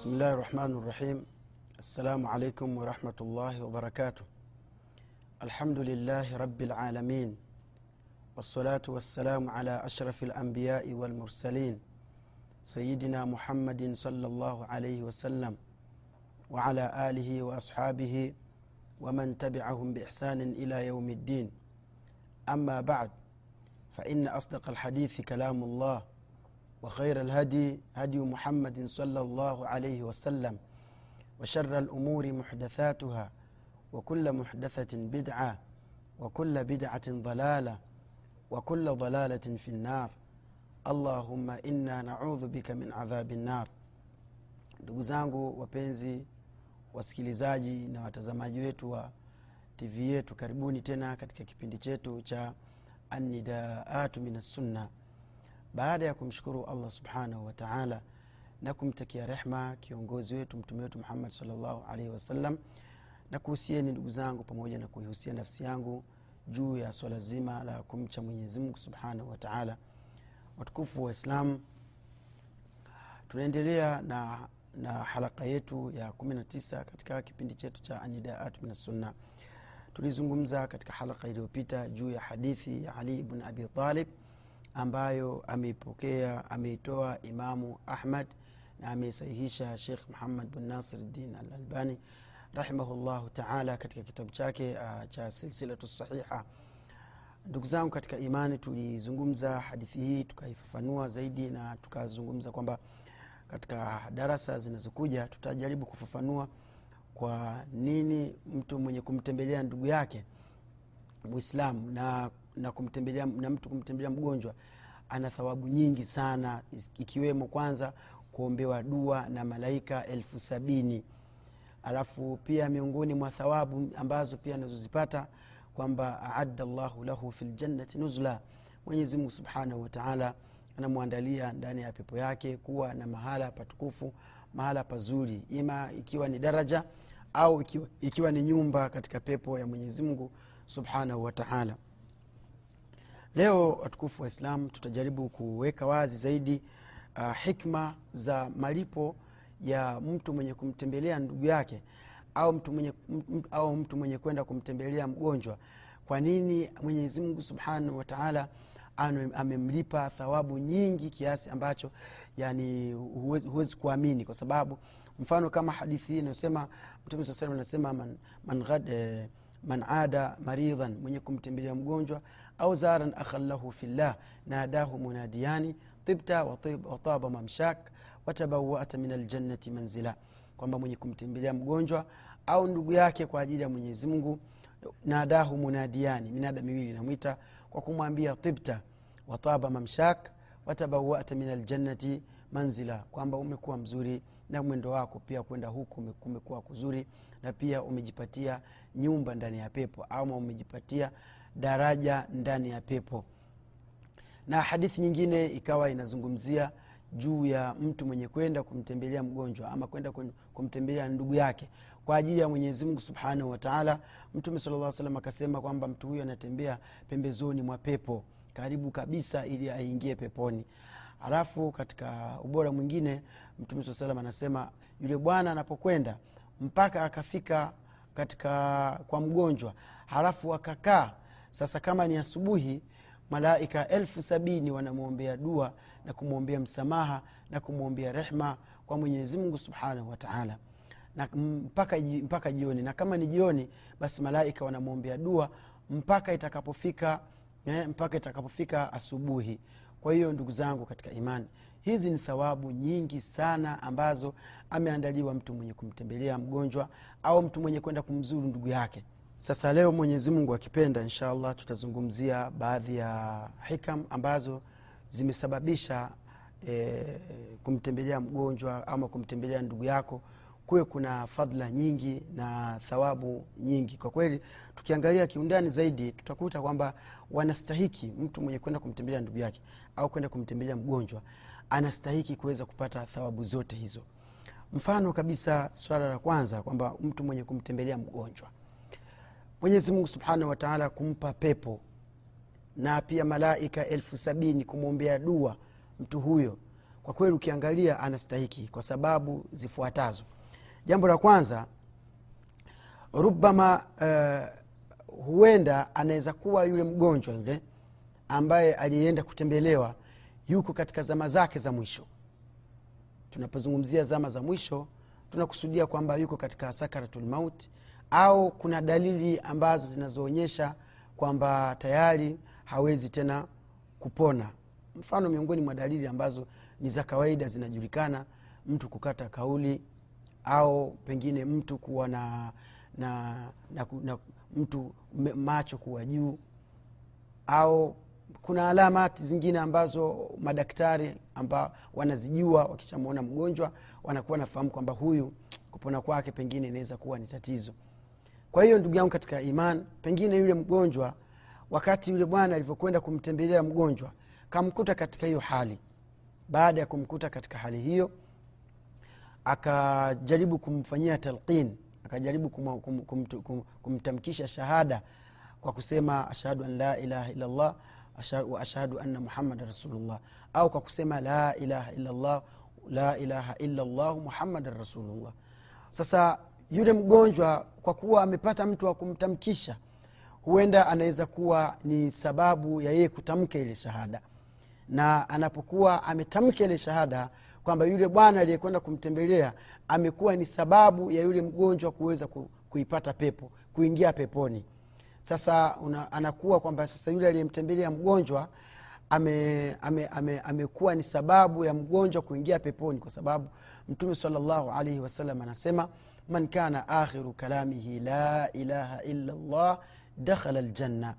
بسم الله الرحمن الرحيم السلام عليكم ورحمة الله وبركاته الحمد لله رب العالمين والصلاة والسلام على أشرف الأنبياء والمرسلين سيدنا محمد صلى الله عليه وسلم وعلى آله وأصحابه ومن تبعهم بإحسان إلى يوم الدين أما بعد فإن أصدق الحديث كلام الله وخير الهدي هدي محمد صلى الله عليه وسلم وشر الأمور محدثاتها وكل محدثة بدعة وكل بدعة ضلالة وكل ضلالة في النار اللهم إنا نعudhu bika min adhabi nnar ndugu zangu wapenzi wasikilizaji na watazamaji wetu wa tv yetu karibuni tena katika kipindi chetu cha anidaatu min assunna baada ya kumshukuru allah subhanahu wataala na kumtakia rehma kiongozi wetu mtume wetu muhammad salllahu alaihi wasallam na kuhusieni ndugu zangu pamoja na kuihusia nafsi yangu juu ya swala zima la kumcha mwenyezimngu subhanahu wataala watukufu wa islam tunaendelea na, na halaka yetu ya 19 katika kipindi chetu cha anidaat min assunna tulizungumza katika halaka iliyopita juu ya hadithi ya ali ibn abi talib ambayo ameipokea ameitoa imamu ahmad na ameisahihisha shekh muhammad bin nasir din al albani rahimahullahu taala katika kitabu chake uh, cha silsilatu sahiha. Ndugu zangu katika imani tulizungumza hadithi hii tukaifafanua zaidi na tukazungumza kwamba katika darasa zinazokuja tutajaribu kufafanua kwa nini mtu mwenye kumtembelea ndugu yake mwislamu na na kumtembelea na mtu kumtembelea mgonjwa ana thawabu nyingi sana ikiwemo kwanza kuombewa dua na malaika elfu sabini. Alafu pia miongoni mwa thawabu ambazo pia anazozipata kwamba aadda llahu lahu fi ljannati nuzla mwenyezimungu subhanahu wataala anamwandalia ndani ya pepo yake kuwa na mahala patukufu mahala pazuri ima ikiwa ni daraja au ikiwa, ikiwa ni nyumba katika pepo ya mwenyezimngu subhanahu wataala leo watukufu wa islam tutajaribu kuweka wazi zaidi uh, hikma za malipo ya mtu mwenye kumtembelea ndugu yake au mtu mwenye, mwenye kwenda kumtembelea mgonjwa. Kwa nini mwenyezimngu subhanahu wataala amemlipa thawabu nyingi kiasi ambacho yani huwezi, kuamini? Kwa sababu mfano kama hadithi hii inayosema mtume saa salam anasema man, man, eh, man ada maridhan mwenye kumtembelea mgonjwa au zaran akhan lahu fillah nadahu munadiani tibta wataba mamshak watabawata min aljannati manzila. Kwamba mwenye kumtembelea mgonjwa au ndugu yake kwa ajili ya mwenyezi mungu nadahu munadiani minada miwili namwita kwa kumwambia tibta wataba mamshak watabawata min aljannati manzila. Kwamba umekuwa mzuri na mwendo wako pia kwenda huku kumekuwa kuzuri na pia umejipatia nyumba ndani ya pepo ama umejipatia daraja ndani ya pepo. Na hadithi nyingine ikawa inazungumzia juu ya mtu mwenye kwenda kumtembelea mgonjwa ama kwenda kumtembelea ndugu yake kwa ajili ya mwenyezimngu subhanahu wataala mtume sala salam akasema kwamba mtu huyo anatembea pembezoni mwa pepo karibu kabisa ili aingie peponi. Halafu katika ubora mwingine mtume saa salam anasema yule bwana anapokwenda mpaka akafika katika kwa mgonjwa halafu akakaa sasa kama ni asubuhi malaika elfu sabini wanamwombea dua na kumwombea msamaha na kumwombea rehma kwa mwenyezimngu subhanahu wataala mpaka, mpaka jioni. Na kama ni jioni basi malaika wanamwombea dua mpaka itakapofika eh, mpaka itakapofika asubuhi. Kwa hiyo ndugu zangu katika imani hizi ni thawabu nyingi sana ambazo ameandaliwa mtu mwenye kumtembelea mgonjwa au mtu mwenye kwenda kumzuru ndugu yake sasa leo mwenyezi mungu akipenda insha allah tutazungumzia baadhi ya hikam ambazo zimesababisha e, kumtembelea mgonjwa ama kumtembelea ndugu yako. Kuwe kuna fadhla nyingi na thawabu nyingi. Kwa kweli tukiangalia kiundani zaidi tutakuta kwamba wanastahiki mtu mwenye kwenda kumtembelea ndugu yake au kwenda kumtembelea mgonjwa anastahiki kuweza kupata thawabu zote hizo. Mfano kabisa swala la kwanza kwamba mtu mwenye kumtembelea mgonjwa mwenyezi mungu subhanahu wataala kumpa pepo na pia malaika elfu sabini kumwombea dua mtu huyo. Kwa kweli ukiangalia anastahiki kwa sababu zifuatazo. Jambo la kwanza rubama uh, huenda anaweza kuwa yule mgonjwa yule ambaye aliyeenda kutembelewa yuko katika zama zake za mwisho. Tunapozungumzia zama za mwisho tunakusudia kwamba yuko katika sakaratul maut au kuna dalili ambazo zinazoonyesha kwamba tayari hawezi tena kupona? Mfano miongoni mwa dalili ambazo ni za kawaida zinajulikana mtu kukata kauli au pengine mtu kuwa na, na, na, na mtu macho kuwa juu au kuna alamati zingine ambazo madaktari ambao wanazijua wakishamwona mgonjwa wanakuwa nafahamu kwamba huyu kupona kwake pengine inaweza kuwa ni tatizo kwa hiyo ndugu yangu katika iman pengine yule mgonjwa wakati yule bwana alivyokwenda kumtembelea mgonjwa kamkuta katika hiyo hali. Baada ya kumkuta katika hali hiyo akajaribu kumfanyia talqin akajaribu kum, kum, kum, kum, kumtamkisha shahada kwa kusema ashhadu an la ilaha illallah wa ashhadu anna muhammadan rasulullah au kwa kusema la ilaha illallah la ilaha illallah muhammadan rasulullah. Sasa yule mgonjwa kwa kuwa amepata mtu wa kumtamkisha huenda anaweza kuwa ni sababu ya yeye kutamka ile shahada. Na anapokuwa ametamka ile shahada kwamba yule bwana aliyekwenda kumtembelea amekuwa ni sababu ya yule mgonjwa kuweza ku, kuipata pepo kuingia peponi. Sasa una, anakuwa kwamba sasa yule aliyemtembelea mgonjwa amekuwa ame, ame, ame ni sababu ya mgonjwa kuingia peponi kwa sababu mtume salllahu alaihi wasallam anasema man kana akhiru kalamihi la ilaha illa llah dakhala ljanna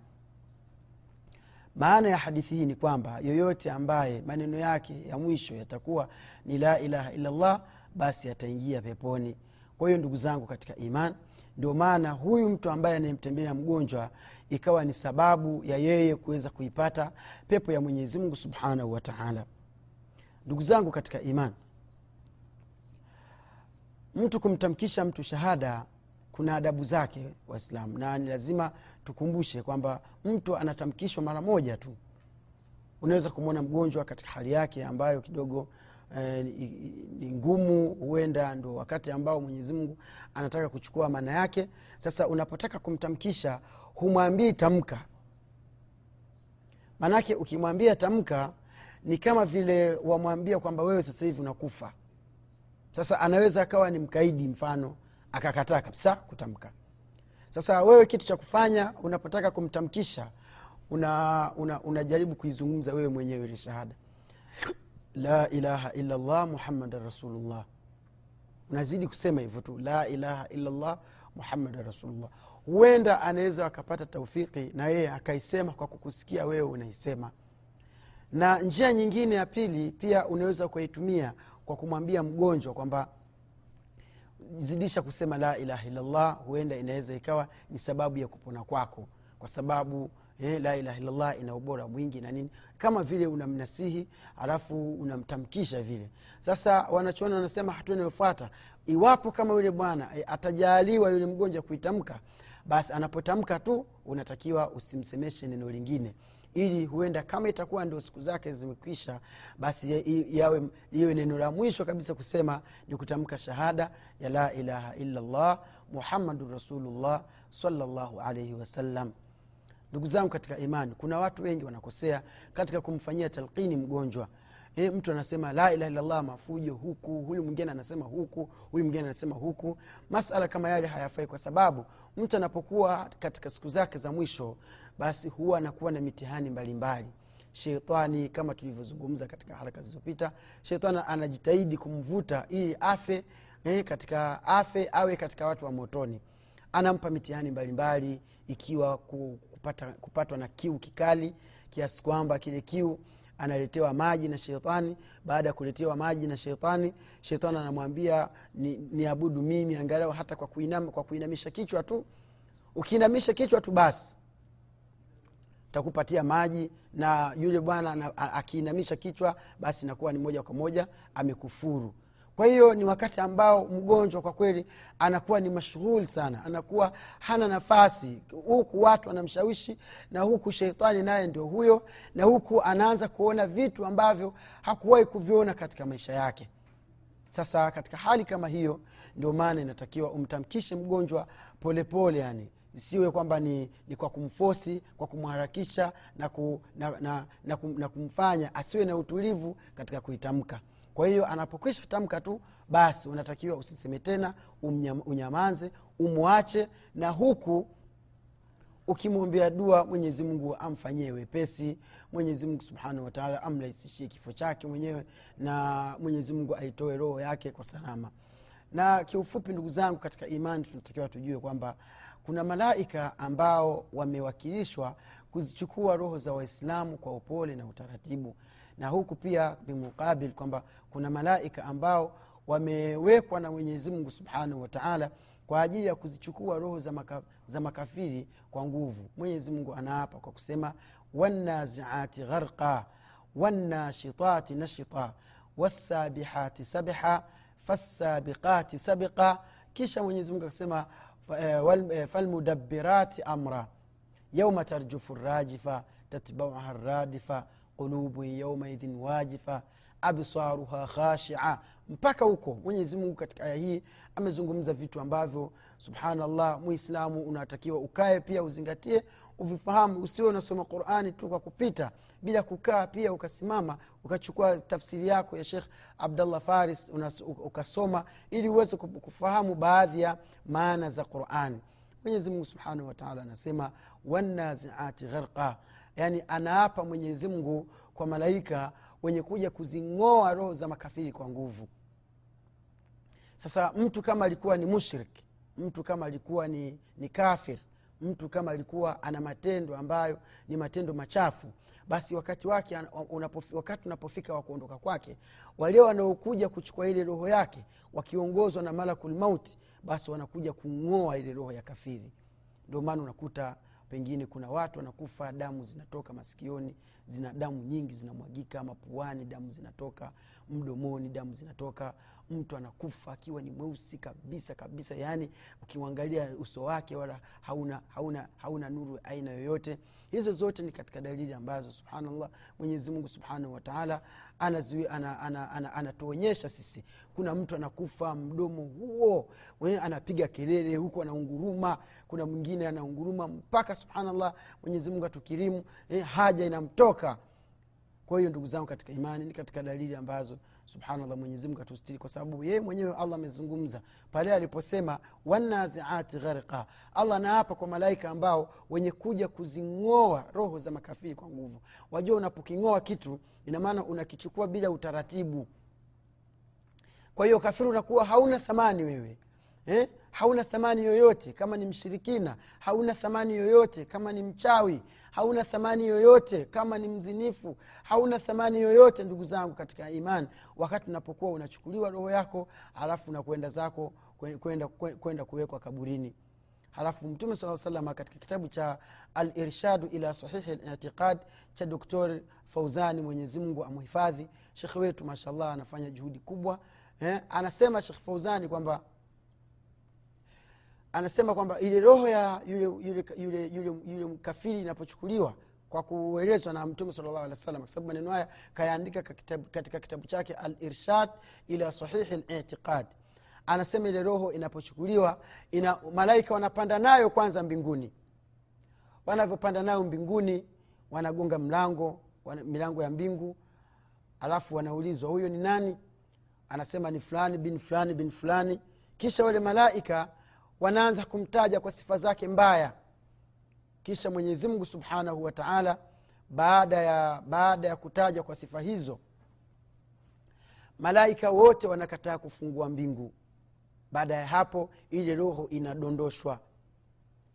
maana ya hadithi hii ni kwamba yoyote ambaye maneno yake ya mwisho yatakuwa ni la ilaha illallah basi ataingia peponi. Kwa hiyo ndugu zangu katika iman ndio maana huyu mtu ambaye anayemtembelea mgonjwa ikawa ni sababu ya yeye kuweza kuipata pepo ya mwenyezi mungu subhanahu wataala ndugu zangu katika iman mtu kumtamkisha mtu shahada kuna adabu zake waislamu. Na ni lazima tukumbushe kwamba mtu anatamkishwa mara moja tu. Unaweza kumwona mgonjwa katika hali yake ambayo kidogo eh, ni ngumu huenda ndo wakati ambao mwenyezi mungu anataka kuchukua maana yake. Sasa unapotaka kumtamkisha humwambii tamka. Maanake ukimwambia tamka ni kama vile wamwambia kwamba wewe sasa hivi unakufa sasa anaweza akawa ni mkaidi mfano akakataa kabisa kutamka. Sasa wewe kitu cha kufanya unapotaka kumtamkisha unajaribu una, una kuizungumza wewe mwenyewe ile shahada. La ilaha illallah muhammadan rasulullah. Unazidi kusema hivyo tu la ilaha illallah muhammadan rasulullah. Huenda anaweza akapata taufiki na yeye akaisema kwa kukusikia wewe unaisema. Na njia nyingine ya pili pia unaweza ukaitumia kwa kumwambia mgonjwa kwamba zidisha kusema la ilaha illallah huenda inaweza ikawa ni sababu ya kupona kwako kwa sababu eh, la ilaha illallah ina ubora mwingi na nini. Kama vile unamnasihi alafu unamtamkisha vile. Sasa wanachoona wanasema hatua inayofuata iwapo kama yule bwana eh, atajaaliwa yule mgonjwa kuitamka basi anapotamka tu unatakiwa usimsemeshe neno lingine ili huenda kama itakuwa ndio siku zake zimekwisha basi yawe iwe neno la mwisho kabisa kusema ni kutamka shahada ya la ilaha illallah muhammadun rasulullah salllahu alaihi wasallam ndugu zangu katika imani kuna watu wengi wanakosea katika kumfanyia talqini mgonjwa e, mtu anasema la ilaha illallah mafujo huku. Huyu mwingine anasema huku huyu mwingine anasema huku. Masala kama yale hayafai kwa sababu mtu anapokuwa katika siku zake za mwisho basi huwa anakuwa na mitihani mbalimbali. Sheitani kama tulivyozungumza katika haraka zilizopita sheitani anajitahidi kumvuta ili afe eh, katika afe awe katika watu wa motoni. Anampa mitihani mbalimbali ikiwa kupata, kupatwa na kiu kikali kiasi kwamba kile kiu analetewa maji na sheitani. Baada ya kuletewa maji na sheitani sheitani anamwambia niabudu ni mimi angalau hata kwa, kuinama, kwa kuinamisha kichwa tu. Ukiinamisha kichwa tu basi takupatia maji na yule bwana akiinamisha kichwa basi nakuwa ni moja kwa moja amekufuru kwa hiyo ni wakati ambao mgonjwa kwa kweli anakuwa ni mashughuli sana anakuwa hana nafasi. Huku watu wanamshawishi na huku sheitani naye ndio huyo na huku anaanza kuona vitu ambavyo hakuwahi kuviona katika maisha yake. Sasa katika hali kama hiyo ndio maana inatakiwa umtamkishe mgonjwa polepole pole yani. Isiwe kwamba ni, ni kwa kumfosi kwa kumharakisha na, ku, na, na, na, na kumfanya asiwe na utulivu katika kuitamka kwa hiyo anapokwisha tamka tu basi unatakiwa usiseme tena unyamaze unyamanze umwache na huku ukimwombea dua mwenyezi mungu amfanyie wepesi mwenyezi mungu subhanahu wataala amrahisishie kifo chake mwenyewe na mwenyezi mungu aitoe roho yake kwa salama. Na kiufupi ndugu zangu katika imani tunatakiwa tujue kwamba kuna malaika ambao wamewakilishwa kuzichukua roho za waislamu kwa upole na utaratibu na huku pia bimuqabil kwamba kuna malaika ambao wamewekwa na mwenyezi subhanahu wataala kwa ajili ya kuzichukua roho za, maka, za makafiri kwa nguvu. Mwenyezi mungu anaapa kwa kusema wanaziati gharqa wanashitati nashita wasabihati sabha fasabiqati sabiqa kisha mwenyezi mungu akasema falmudabirati amra yauma tarjufu rajifa tatbauha radifa qulubu yaumaidhin wajifa absaruha khashia. Mpaka huko mwenyezi mungu katika aya hii amezungumza vitu ambavyo subhanallah muislamu unatakiwa ukae pia uzingatie uvifahamu. Usiwe unasoma qurani tu kwa kupita bila kukaa pia ukasimama ukachukua tafsiri yako ya shekh abdallah faris unas, ukasoma ili uweze kufahamu baadhi ya maana za qurani. Mwenyezi mungu subhanahu wataala anasema wanaziati gharqa yaani anaapa mwenyezi mungu kwa malaika wenye kuja kuzing'oa roho za makafiri kwa nguvu. Sasa mtu kama alikuwa ni mushrik mtu kama alikuwa ni, ni kafir mtu kama alikuwa ana matendo ambayo ni matendo machafu basi wakati wake wakati unapofika wa kuondoka kwake wale wanaokuja kuchukua ile roho yake wakiongozwa na malakul mauti basi wanakuja kung'oa ile roho ya kafiri. Ndio maana unakuta pengine kuna watu wanakufa damu zinatoka masikioni zina damu nyingi zinamwagika mapuani damu zinatoka mdomoni damu zinatoka mtu anakufa akiwa ni mweusi kabisa kabisa yaani ukiuangalia uso wake wala hauna, hauna, hauna nuru aina yoyote. Hizo zote ni katika dalili ambazo subhanallah mwenyezimungu subhanahu wataala anatuonyesha ana, ana, ana, ana sisi. Kuna mtu anakufa mdomo huo anapiga kelele huku anaunguruma kuna mwingine anaunguruma mpaka subhanallah mwenyezimungu atukirimu eh, haja inamtoka. Kwa hiyo ndugu zangu katika imani ni katika dalili ambazo subhanallah mwenyezimungu atustiri kwa sababu yeye mwenyewe allah amezungumza. Pale aliposema wanaziati gharqa allah anaapa kwa malaika ambao wenye kuja kuzing'oa roho za makafiri kwa nguvu. Wajua unapoking'oa kitu inamaana unakichukua bila utaratibu. Kwa hiyo kafiri unakuwa hauna thamani wewe eh? hauna thamani yoyote kama ni mshirikina. Hauna thamani yoyote kama ni mchawi. Hauna thamani yoyote kama ni mzinifu. Hauna thamani yoyote ndugu zangu katika imani. Wakati unapokuwa unachukuliwa roho yako alafu unakwenda zako kwenda kwenda kuwekwa kaburini. Halafu mtume saa salama katika kitabu cha alirshadu ila sahihi litiqad cha doktor fauzani mwenyezimngu amhifadhi. Shekhe wetu mashallah anafanya juhudi kubwa. Eh, anasema shekh fauzani kwamba anasema kwamba ile roho ya yule yule yule, yule, yule kafiri inapochukuliwa kwa kuelezwa na mtume salllahu alih wa sallam kwa sababu maneno haya kayaandika katika kitabu chake al irshad ila sahihi litiqad anasema ile roho inapochukuliwa ina, malaika wanapanda nayo kwanza mbinguni. Wanavyopanda nayo mbinguni wanagonga mlango wana, milango ya mbingu alafu wanaulizwa huyo ni nani? Anasema ni fulani bin fulani bin fulani. Kisha wale malaika wanaanza kumtaja kwa sifa zake mbaya. Kisha mwenyezimngu subhanahu wa taala baada ya baada ya kutaja kwa sifa hizo malaika wote wanakataa kufungua mbingu. Baada ya hapo ile roho inadondoshwa.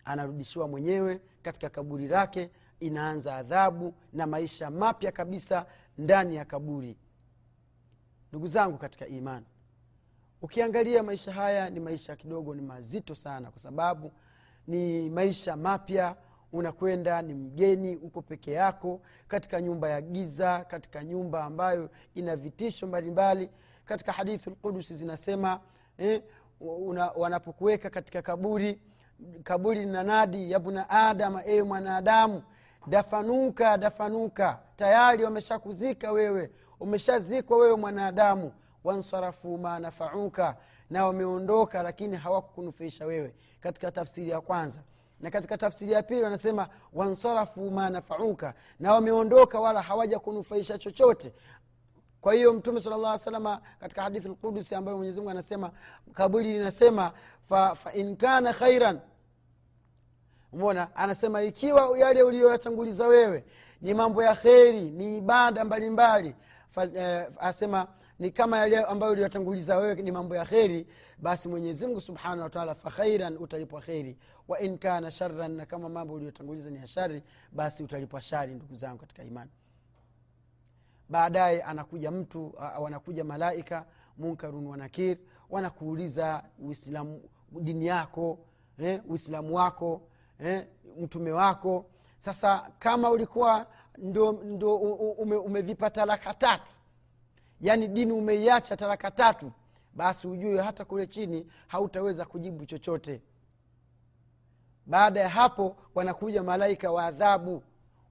Anarudishiwa mwenyewe katika kaburi lake inaanza adhabu na maisha mapya kabisa ndani ya kaburi. Ndugu zangu katika imani ukiangalia maisha haya ni maisha kidogo ni mazito sana kwa sababu ni maisha mapya unakwenda ni mgeni uko peke yako katika nyumba ya giza katika nyumba ambayo ina vitisho mbalimbali. Katika hadithi lqudusi zinasema eh, una- wanapokuweka katika kaburi kaburi linanadi yabna adama ewe mwanadamu dafanuka dafanuka. Tayari wameshakuzika wewe umeshazikwa wewe mwanadamu wansarafu ma nafauka na wameondoka lakini hawakukunufaisha wewe. Katika tafsiri ya kwanza. Na katika tafsiri ya pili wanasema wansarafu ma nafauka na wameondoka wala hawaja kunufaisha chochote. Kwa hiyo mtume sala salama katika hadithi lqudusi ambayo mwenyezimungu anasema kaburi linasema fa, fa kana khairan. Mona anasema ikiwa yale uliyoyatanguliza wewe ni mambo ya kheri ni ibada mbalimbali fa- eh, asema ni kama yale ambayo uliyotanguliza wewe ni mambo ya kheri basi mwenyezimngu subhanahu wataala fakhairan utalipwa kheri. Wa in sharan na kama mambo uliyotanguliza ni ya shari basi utalipwa shari ndugu zangu katika imani. Baadaye anakuja mtu wanakuja malaika munkarun wanakir wanakuuliza uislamu dini yako eh, uislamu wako eh, mtume wako. Sasa kama ulikuwa ndo, ndo ume, umevipa tatu yaani dini umeiacha taraka tatu basi ujue hata kule chini hautaweza kujibu chochote. Baada ya hapo wanakuja malaika wa adhabu.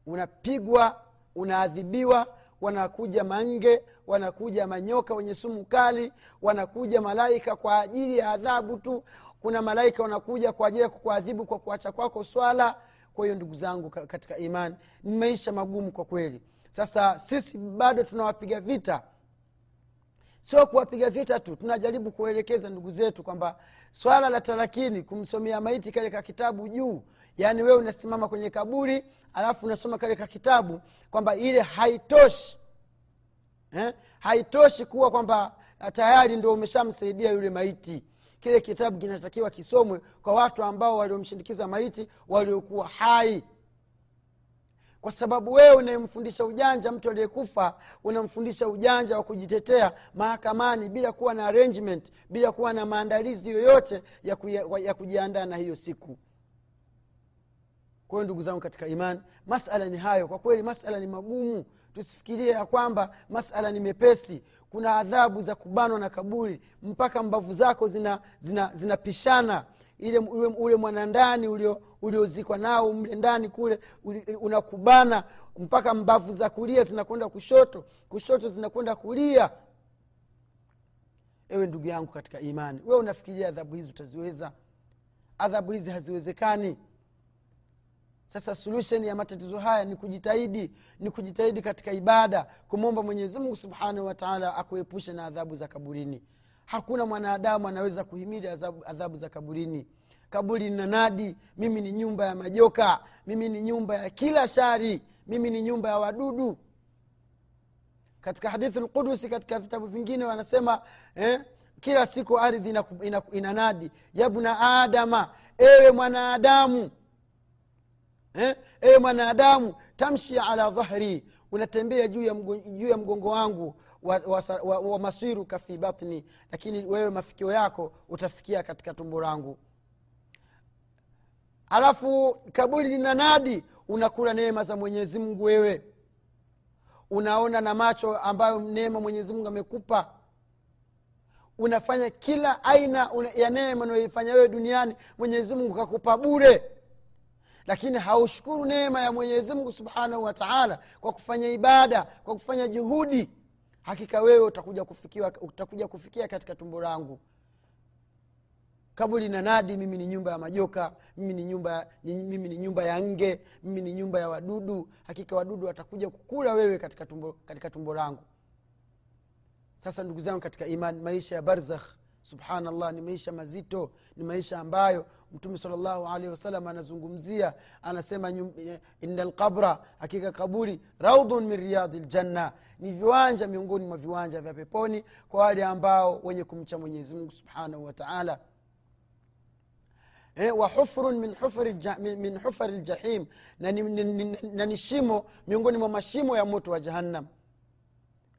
Unapigwa unaadhibiwa wanakuja mange wanakuja manyoka wenye sumu kali wanakuja malaika kwa ajili ya adhabu tu. Kuna malaika wanakuja kwa ajili ya kukuadhibu kwa kuacha kwako swala. Kwa hiyo ndugu zangu katika imani ni maisha magumu kwa kweli. Sasa sisi bado tunawapiga vita sio kuwapiga vita tu tunajaribu kuelekeza ndugu zetu kwamba swala la tarakini kumsomea maiti katika kitabu juu yaani wewe unasimama kwenye kaburi alafu unasoma katika kitabu kwamba ile haitoshi eh? haitoshi kuwa kwamba ah, tayari ndo umeshamsaidia yule maiti kile kitabu kinatakiwa kisomwe kwa watu ambao waliomshindikiza maiti waliokuwa hai kwa sababu wewe unayemfundisha ujanja mtu aliyekufa unamfundisha ujanja wa kujitetea mahakamani bila kuwa na arrangement bila kuwa na maandalizi yoyote ya, kuya, ya kujiandaa na hiyo siku. Kwa hiyo ndugu zangu katika imani masala ni hayo. Kwa kweli masala ni magumu. Tusifikirie ya kwamba masala ni mepesi. Kuna adhabu za kubanwa na kaburi. Mpaka mbavu zako zinapishana zina, zina. Ile ule, ule mwanandani ulio- uliozikwa nao mle ndani kule unakubana mpaka mbavu za kulia zinakwenda kushoto kushoto zinakwenda kulia. Ewe ndugu yangu katika imani wewe unafikiria adhabu hizi utaziweza? Adhabu hizi haziwezekani. Sasa solution ya matatizo haya ni kujitahidi ni kujitahidi katika ibada kumwomba mwenyezimungu subhanahu wataala akuepushe na adhabu za kaburini hakuna mwanadamu anaweza kuhimili adhabu, za kaburini. Kaburi lina nadi mimi ni nyumba ya majoka mimi ni nyumba ya kila shari mimi ni nyumba ya wadudu. Katika hadithi lqudusi katika vitabu vingine wanasema eh, kila siku ardhi ina inaku- inanadi yabna adama ewe mwanadamu eh? ewe mwanadamu tamshi ala dhahri unatembea juu ya mgongo wangu wa, wa, wa, wa fi batni lakini wewe mafikio yako utafikia katika tumbo langu. Alafu kaburi lina nadi unakula neema za mwenyezi mungu wewe. Unaona na macho ambayo neema mwenyezi mungu amekupa. Unafanya kila aina una- ya neema unayoifanya wewe duniani mwenyezi mungu kakupa bure. Lakini haushukuru neema ya mwenyezi mungu subhanahu wa taala kwa kufanya ibada kwa kufanya juhudi hakika wewe utakuja kufikia, utakuja kufikia katika tumbo langu. Kaburi na nadi mimi ni nyumba ya majoka mimi ni nyumba mimi ni nyumba ya nge mimi ni nyumba ya wadudu. Hakika wadudu watakuja kukula wewe katika tumbo, katika tumbo langu. Sasa ndugu zangu katika imani maisha ya barzakh subhanallah ni maisha mazito ni maisha ambayo mtume salllahu alehi wasalam anazungumzia. Anasema inna lqabra hakika kaburi raudhun min riyadhi ljanna ni viwanja miongoni mwa viwanja vya peponi kwa wale ambao wenye kumcha mwenyezi mungu subhanahu wa taala. Eh, wa hufrun min hufari, min- hufari ljahim na ni, na ni shimo miongoni mwa mashimo ya moto wa jahannam.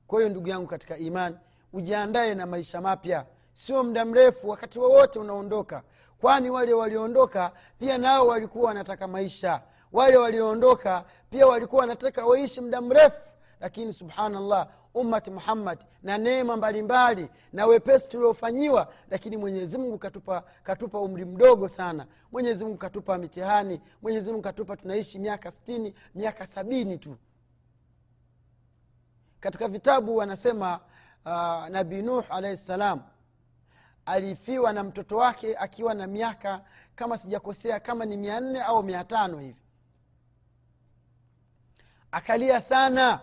Kwa hiyo ndugu yangu katika iman ujiandaye na maisha mapya sio muda mrefu wakati wowote unaondoka. Kwani wale walioondoka pia nao walikuwa wanataka maisha. Wale walioondoka pia walikuwa wanataka waishi muda mrefu. Lakini subhanallah ummati muhammad na neema mbalimbali na wepesi tuliofanyiwa lakini mwenyezimngu katupa, katupa umri mdogo sana. Mwenyezimngu katupa mitihani mwenyezimngu katupa tunaishi miaka stini miaka sabini tu. Katika vitabu wanasema uh, nabii nuh alaihi ssalam alifiwa na mtoto wake akiwa na miaka kama sijakosea kama ni mia nne au mia tano hivi. Akalia sana.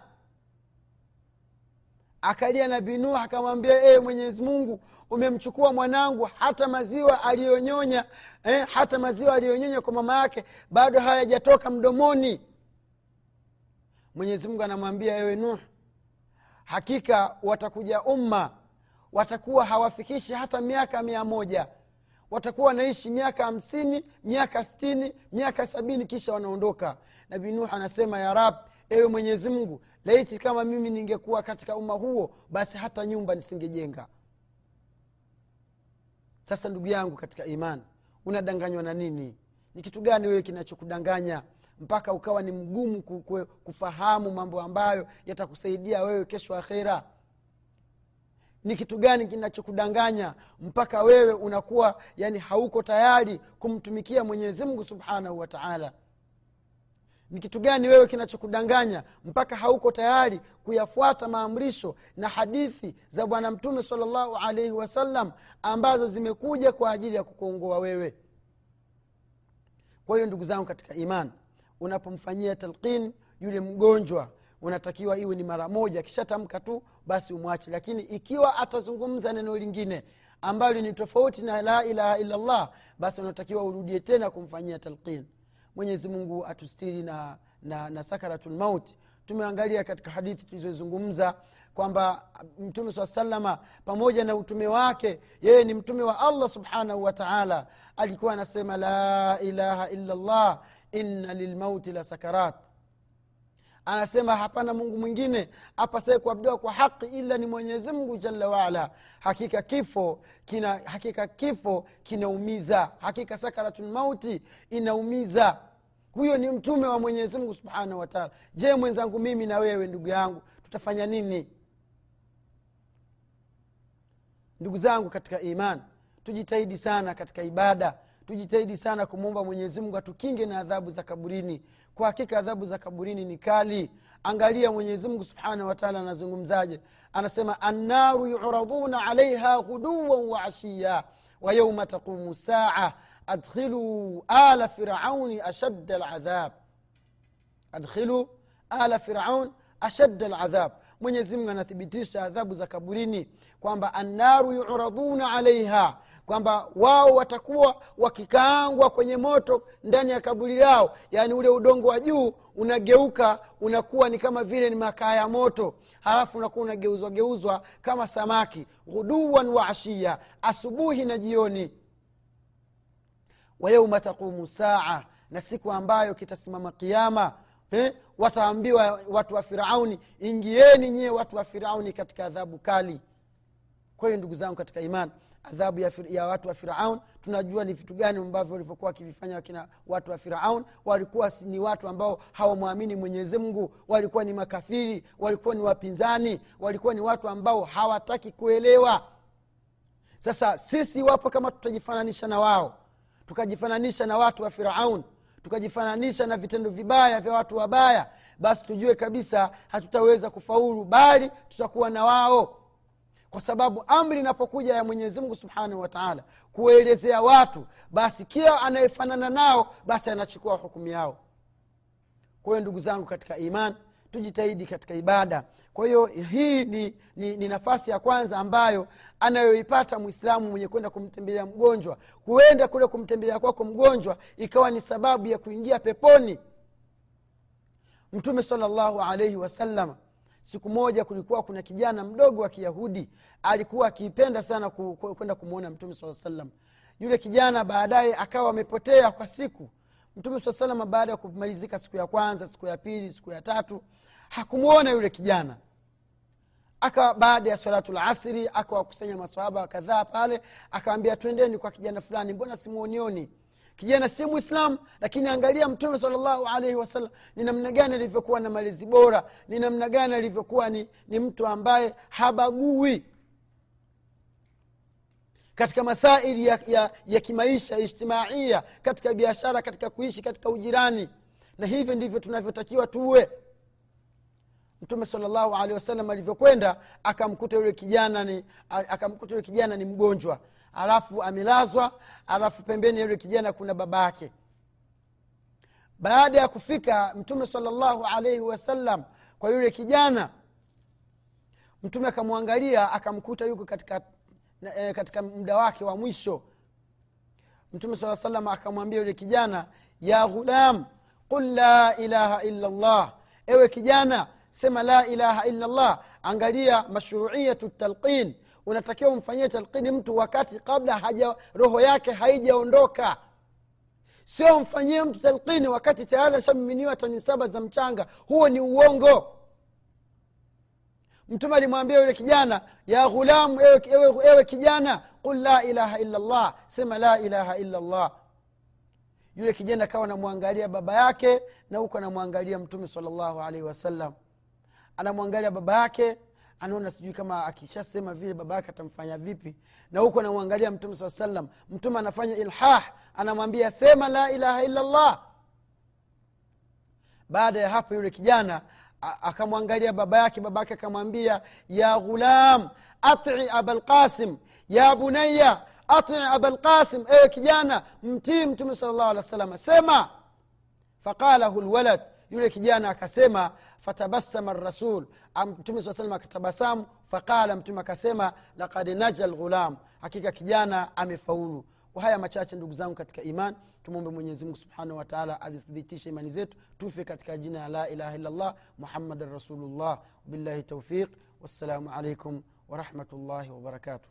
Akalia nabii nuh akamwambia ee mwenyezi mungu umemchukua mwanangu hata maziwa aliyonyonya eh, hata maziwa aliyonyonya kwa mama yake bado hayajatoka mdomoni. Mwenyezi mungu anamwambia ewe nuh hakika watakuja umma watakuwa hawafikishi hata miaka mia moja. Watakuwa wanaishi miaka hamsini miaka stini miaka sabini kisha wanaondoka. Nabii nuh anasema ya rab ewe mwenyezi mungu laiti kama mimi ningekuwa katika umma huo basi hata nyumba nisingejenga. Sasa ndugu yangu katika iman unadanganywa na nini? Ni kitu gani wewe kinachokudanganya mpaka ukawa ni mgumu kufahamu mambo ambayo yatakusaidia wewe kesho akhera ni kitu gani kinachokudanganya mpaka wewe unakuwa yani hauko tayari kumtumikia mwenyezi mungu subhanahu wa taala? Ni kitu gani wewe kinachokudanganya mpaka hauko tayari kuyafuata maamrisho na hadithi za bwana mtume salllahu alaihi wasallam ambazo zimekuja kwa ajili ya kukuongoa wewe? Kwa hiyo ndugu zangu katika iman unapomfanyia talqin yule mgonjwa unatakiwa iwe ni mara moja. Akishatamka tu basi umwache. Lakini ikiwa atazungumza neno lingine ambalo ni tofauti na la ilaha illallah basi unatakiwa urudie tena kumfanyia talqin. Mwenyezi mungu atustiri na, na, na sakaratulmauti tumeangalia katika hadithi tulizozungumza kwamba mtume saa salama pamoja na utume wake yeye ni mtume wa allah subhanahu wa taala. Alikuwa anasema la ilaha illallah inna lilmauti la sakarat anasema hapana mungu mwingine apasae kuabudiwa kwa haki ila ni mwenyezi mungu jalla waala hakika kifo kina hakika kifo kinaumiza. Hakika sakaratulmauti inaumiza. Huyo ni mtume wa mwenyezi mungu subhanahu wataala je mwenzangu mimi na wewe ndugu yangu tutafanya nini? Ndugu zangu katika iman tujitahidi sana katika ibada tujitahidi sana kumwomba mwenyezimungu atukinge na adhabu za kaburini. Kwa hakika adhabu za kaburini ni kali. Angalia mwenyezimungu subhanahu wataala anazungumzaje. Anasema annaru yuraduna alaiha ghuduwan wa ashiya wa yauma taqumu saa. Adkhiluu ala firauni ashadda ladhab adkhiluu ala firaun ashadda ladhab mwenyezimungu anathibitisha adhabu za kaburini kwamba annaru yuraduna alaiha kwamba wao watakuwa wakikaangwa kwenye moto ndani ya kaburi lao. Yaani ule udongo wa juu unageuka unakuwa ni kama vile ni makaa ya moto. Halafu unakuwa unageuzwa geuzwa kama samaki ghuduwan wa ashiya asubuhi na jioni. Wa yauma taqumu saa na siku ambayo kitasimama kiama eh, wataambiwa watu wa firauni ingieni nyie watu wa firauni katika adhabu kali. Kwa hiyo ndugu zangu katika imani adhabu ya, ya watu wa firaun tunajua ni vitu gani ambavyo walivyokuwa wakivifanya wakina watu wa firaun walikuwa ni watu ambao hawamwamini mwenyezi mungu walikuwa ni makafiri walikuwa ni wapinzani walikuwa ni watu ambao hawataki kuelewa. Sasa sisi wapo kama tutajifananisha na wao tukajifananisha na watu wa firaun tukajifananisha na vitendo vibaya vya watu wabaya basi tujue kabisa hatutaweza kufaulu bali tutakuwa na wao. Kwa sababu amri inapokuja ya mwenyezi mungu subhanahu wa taala kuwaelezea watu basi kila anayefanana nao basi anachukua hukumu yao. Kwa hiyo ndugu zangu katika iman tujitahidi katika ibada kwa hiyo hii ni, ni, ni nafasi ya kwanza ambayo anayoipata mwislamu mwenye kwenda kumtembelea mgonjwa. Huenda kule kumtembelea kwako mgonjwa ikawa ni sababu ya kuingia peponi. Mtume salllahu alaihi wasalama siku moja kulikuwa kuna kijana mdogo wa kiyahudi alikuwa akiipenda sana kwenda kumwona mtume saa salam yule kijana baadaye akawa amepotea kwa siku. Mtume saa salama baada ya kumalizika siku ya kwanza siku ya pili siku ya tatu hakumwona yule kijana. Aka baada ya salatu lasri akawakusanya masahaba kadhaa pale akawambia twendeni kwa kijana fulani mbona simuonioni? Kijana si mwislamu lakini angalia mtume salllahu alaihi wasallam ni namna gani alivyokuwa na malezi bora ni namna gani alivyokuwa ni, ni mtu ambaye habagui. Katika masaili ya, ya, ya kimaisha ijtimaia katika biashara katika kuishi katika ujirani. Na hivyo ndivyo tunavyotakiwa tuwe mtume salllahu alehi wasallam alivyokwenda akamkuta yule kijana ni akamkuta yule kijana ni mgonjwa. Alafu amelazwa alafu pembeni ya yule kijana kuna baba yake. Baada ya kufika mtume salllahu alaihi wasallam kwa yule kijana mtume akamwangalia akamkuta yuko katika e, katika muda wake wa mwisho. Mtume saa salam akamwambia yule kijana ya ghulam qul la ilaha illa llah ewe kijana sema la ilaha illa angalia mashruiyatu talqin. Unatakiwa umfanyie talqini mtu wakati kabla haja roho yake haijaondoka. Sio mfanyie mtu talqini wakati tayari ashamiminiwa tani saba za mchanga. Huo ni uongo. Mtume alimwambia yule kijana ya ghulamu ewe, ewe, ewe kijana qul la ilaha illa llah sema la ilaha illa yule kijana akawa anamwangalia baba yake na huko anamwangalia mtume salllahu alaihi wasallam anamwangalia baba yake anaona sijui kama akishasema vile baba yake atamfanya vipi. Na huku anamwangalia mtume saa salam mtume anafanya ilhah anamwambia sema la ilaha illallah. Baada ya hapo yule kijana akamwangalia baba yake baba yake akamwambia ya ghulam ati abalqasim ya bunaya ati abalqasim ewe kijana mtii mtume sala llahu alih wa salama sema. Faqalahu lwalad yule kijana akasema fatabasama rasul mtume saa salam akatabasamu faqala mtume akasema lakad naja lghulam hakika kijana amefaulu. Kwa haya machache ndugu zangu katika iman tumwombe mwenyezimungu subhanahu wataala azithibitishe imani zetu tufe katika jina ya la ilaha illallah muhammadan rasulullah. Wabillahi taufiq wassalamu alaikum warahmatullahi wabarakatuh